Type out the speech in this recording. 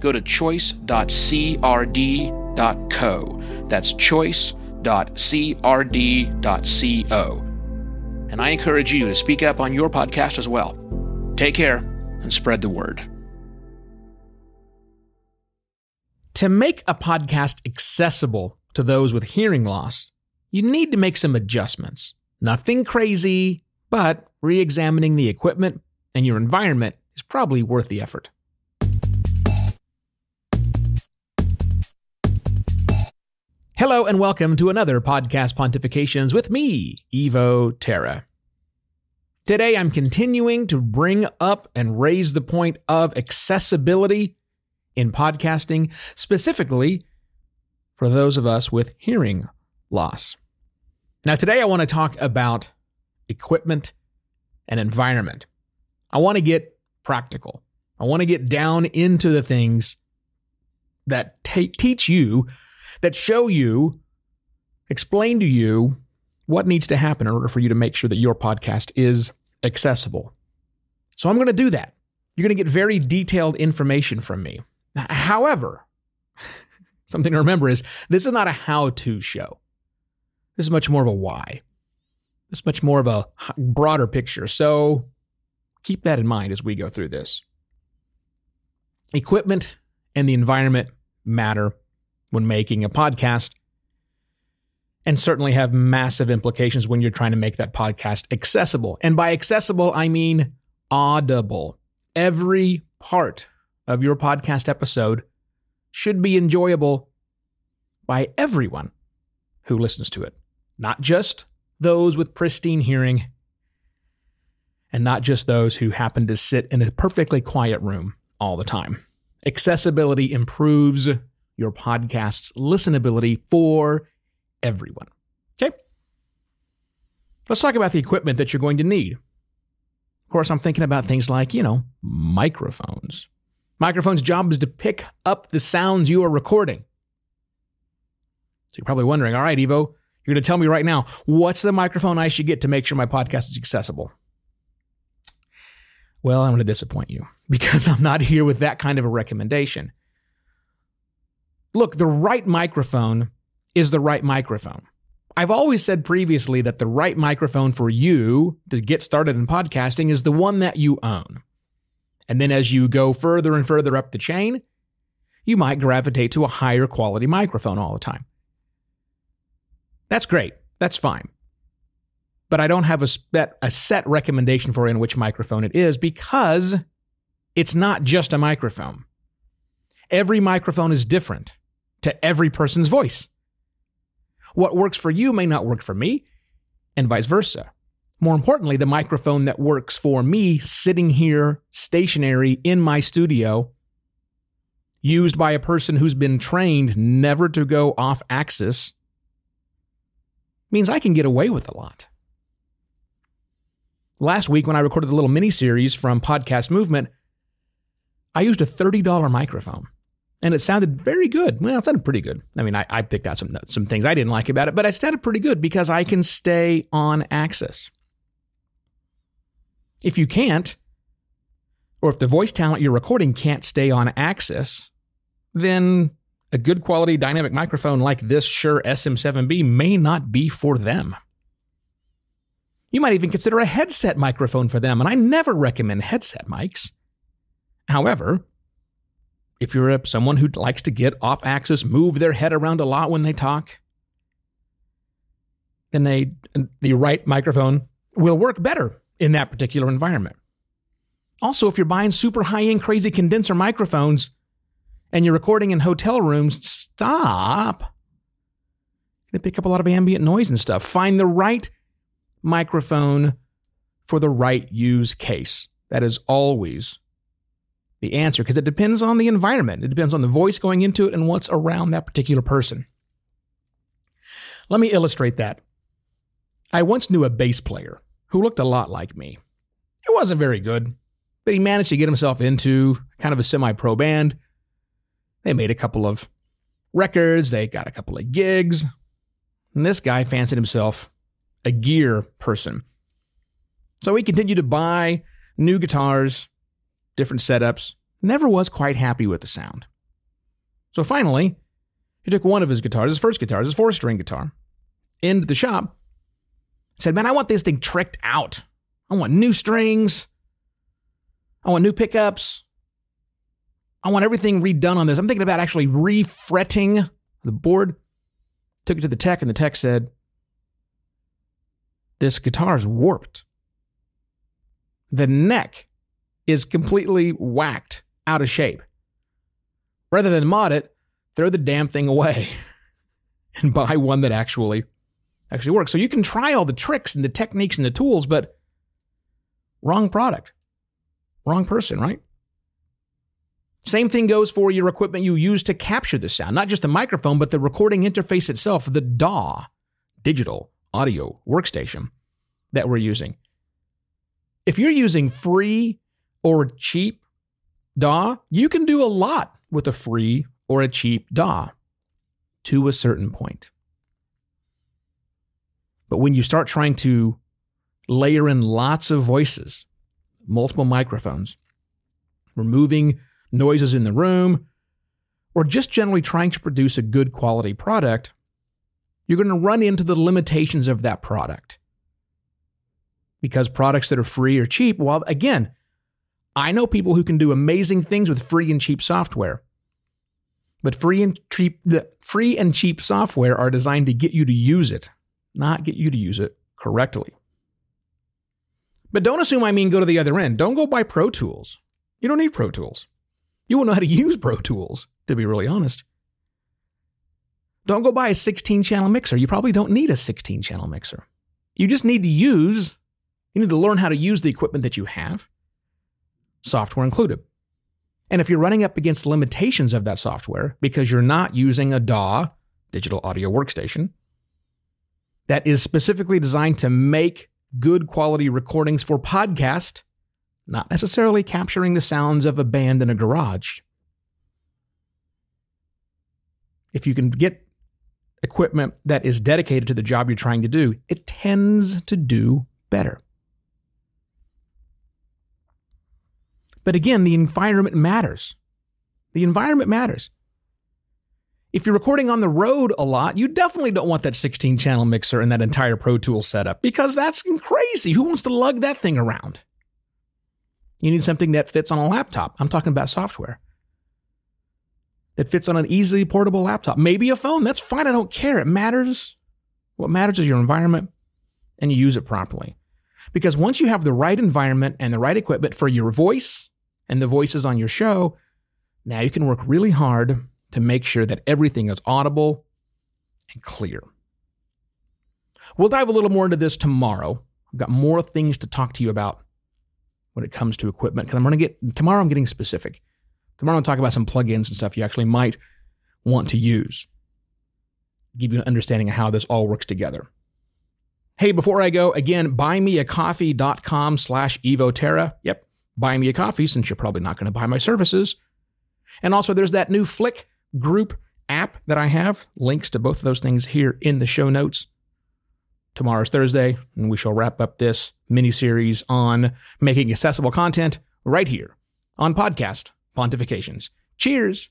go to choice.crd.co. That's choice.crd.co. And I encourage you to speak up on your podcast as well. Take care and spread the word. To make a podcast accessible to those with hearing loss, you need to make some adjustments. Nothing crazy, but re examining the equipment and your environment is probably worth the effort. Hello and welcome to another podcast pontifications with me, Evo Terra. Today I'm continuing to bring up and raise the point of accessibility in podcasting, specifically for those of us with hearing loss. Now, today I want to talk about equipment and environment. I want to get practical. I want to get down into the things that take, teach you, that show you, explain to you what needs to happen in order for you to make sure that your podcast is accessible. So I'm going to do that. You're going to get very detailed information from me. However, something to remember is this is not a how to show. This is much more of a why. This is much more of a broader picture. So keep that in mind as we go through this. Equipment and the environment matter when making a podcast and certainly have massive implications when you're trying to make that podcast accessible. And by accessible, I mean audible. Every part of your podcast episode should be enjoyable by everyone who listens to it, not just those with pristine hearing and not just those who happen to sit in a perfectly quiet room all the time. Accessibility improves your podcast's listenability for everyone. Okay? Let's talk about the equipment that you're going to need. Of course, I'm thinking about things like, you know, microphones. Microphone's job is to pick up the sounds you are recording. So you're probably wondering, all right, Evo, you're going to tell me right now, what's the microphone I should get to make sure my podcast is accessible? Well, I'm going to disappoint you because I'm not here with that kind of a recommendation. Look, the right microphone is the right microphone. I've always said previously that the right microphone for you to get started in podcasting is the one that you own. And then as you go further and further up the chain, you might gravitate to a higher quality microphone all the time. That's great. That's fine. But I don't have a, set, a set recommendation for in which microphone it is because it's not just a microphone. Every microphone is different to every person's voice. What works for you may not work for me, and vice versa. More importantly, the microphone that works for me sitting here stationary in my studio, used by a person who's been trained never to go off axis, means I can get away with a lot. Last week, when I recorded the little mini series from Podcast Movement, I used a $30 microphone and it sounded very good. Well, it sounded pretty good. I mean, I, I picked out some some things I didn't like about it, but it sounded pretty good because I can stay on axis. If you can't, or if the voice talent you're recording can't stay on axis, then a good quality dynamic microphone like this Shure SM7B may not be for them. You might even consider a headset microphone for them, and I never recommend headset mics. However, if you're a, someone who likes to get off axis, move their head around a lot when they talk, then they, the right microphone will work better in that particular environment. Also, if you're buying super high end, crazy condenser microphones and you're recording in hotel rooms, stop. To pick up a lot of ambient noise and stuff. Find the right microphone for the right use case. That is always the answer because it depends on the environment. It depends on the voice going into it and what's around that particular person. Let me illustrate that. I once knew a bass player who looked a lot like me. He wasn't very good, but he managed to get himself into kind of a semi pro band. They made a couple of records, they got a couple of gigs, and this guy fancied himself a gear person. So he continued to buy new guitars, different setups, never was quite happy with the sound. So finally, he took one of his guitars, his first guitar, his four string guitar, into the shop, said, Man, I want this thing tricked out. I want new strings. I want new pickups. I want everything redone on this. I'm thinking about actually refretting the board. Took it to the tech, and the tech said, This guitar is warped. The neck is completely whacked out of shape. Rather than mod it, throw the damn thing away and buy one that actually actually works. So you can try all the tricks and the techniques and the tools, but wrong product, wrong person, right? Same thing goes for your equipment you use to capture the sound, not just the microphone, but the recording interface itself, the DAW, digital audio workstation that we're using. If you're using free or cheap DAW, you can do a lot with a free or a cheap DAW to a certain point. But when you start trying to layer in lots of voices, multiple microphones, removing noises in the room, or just generally trying to produce a good quality product, you're going to run into the limitations of that product. Because products that are free or cheap, well, again, I know people who can do amazing things with free and cheap software. But free and cheap free and cheap software are designed to get you to use it, not get you to use it correctly. But don't assume I mean go to the other end. Don't go buy Pro Tools. You don't need Pro Tools. You won't know how to use Pro Tools, to be really honest. Don't go buy a 16 channel mixer. You probably don't need a 16 channel mixer. You just need to use, you need to learn how to use the equipment that you have, software included. And if you're running up against limitations of that software because you're not using a DAW, digital audio workstation, that is specifically designed to make good quality recordings for podcast, not necessarily capturing the sounds of a band in a garage. If you can get equipment that is dedicated to the job you're trying to do, it tends to do better. But again, the environment matters. The environment matters. If you're recording on the road a lot, you definitely don't want that 16 channel mixer and that entire Pro Tools setup because that's crazy. Who wants to lug that thing around? You need something that fits on a laptop. I'm talking about software that fits on an easily portable laptop, maybe a phone. That's fine. I don't care. It matters. What matters is your environment and you use it properly. Because once you have the right environment and the right equipment for your voice and the voices on your show, now you can work really hard to make sure that everything is audible and clear. We'll dive a little more into this tomorrow. I've got more things to talk to you about when it comes to equipment because I'm going to get tomorrow. I'm getting specific. Tomorrow I'll talk about some plugins and stuff you actually might want to use. Give you an understanding of how this all works together. Hey, before I go, again, buymeacoffee.com slash evoterra. Yep, buy me a coffee since you're probably not going to buy my services. And also there's that new Flick group app that I have. Links to both of those things here in the show notes. Tomorrow's Thursday, and we shall wrap up this mini series on making accessible content right here on podcast Pontifications. Cheers!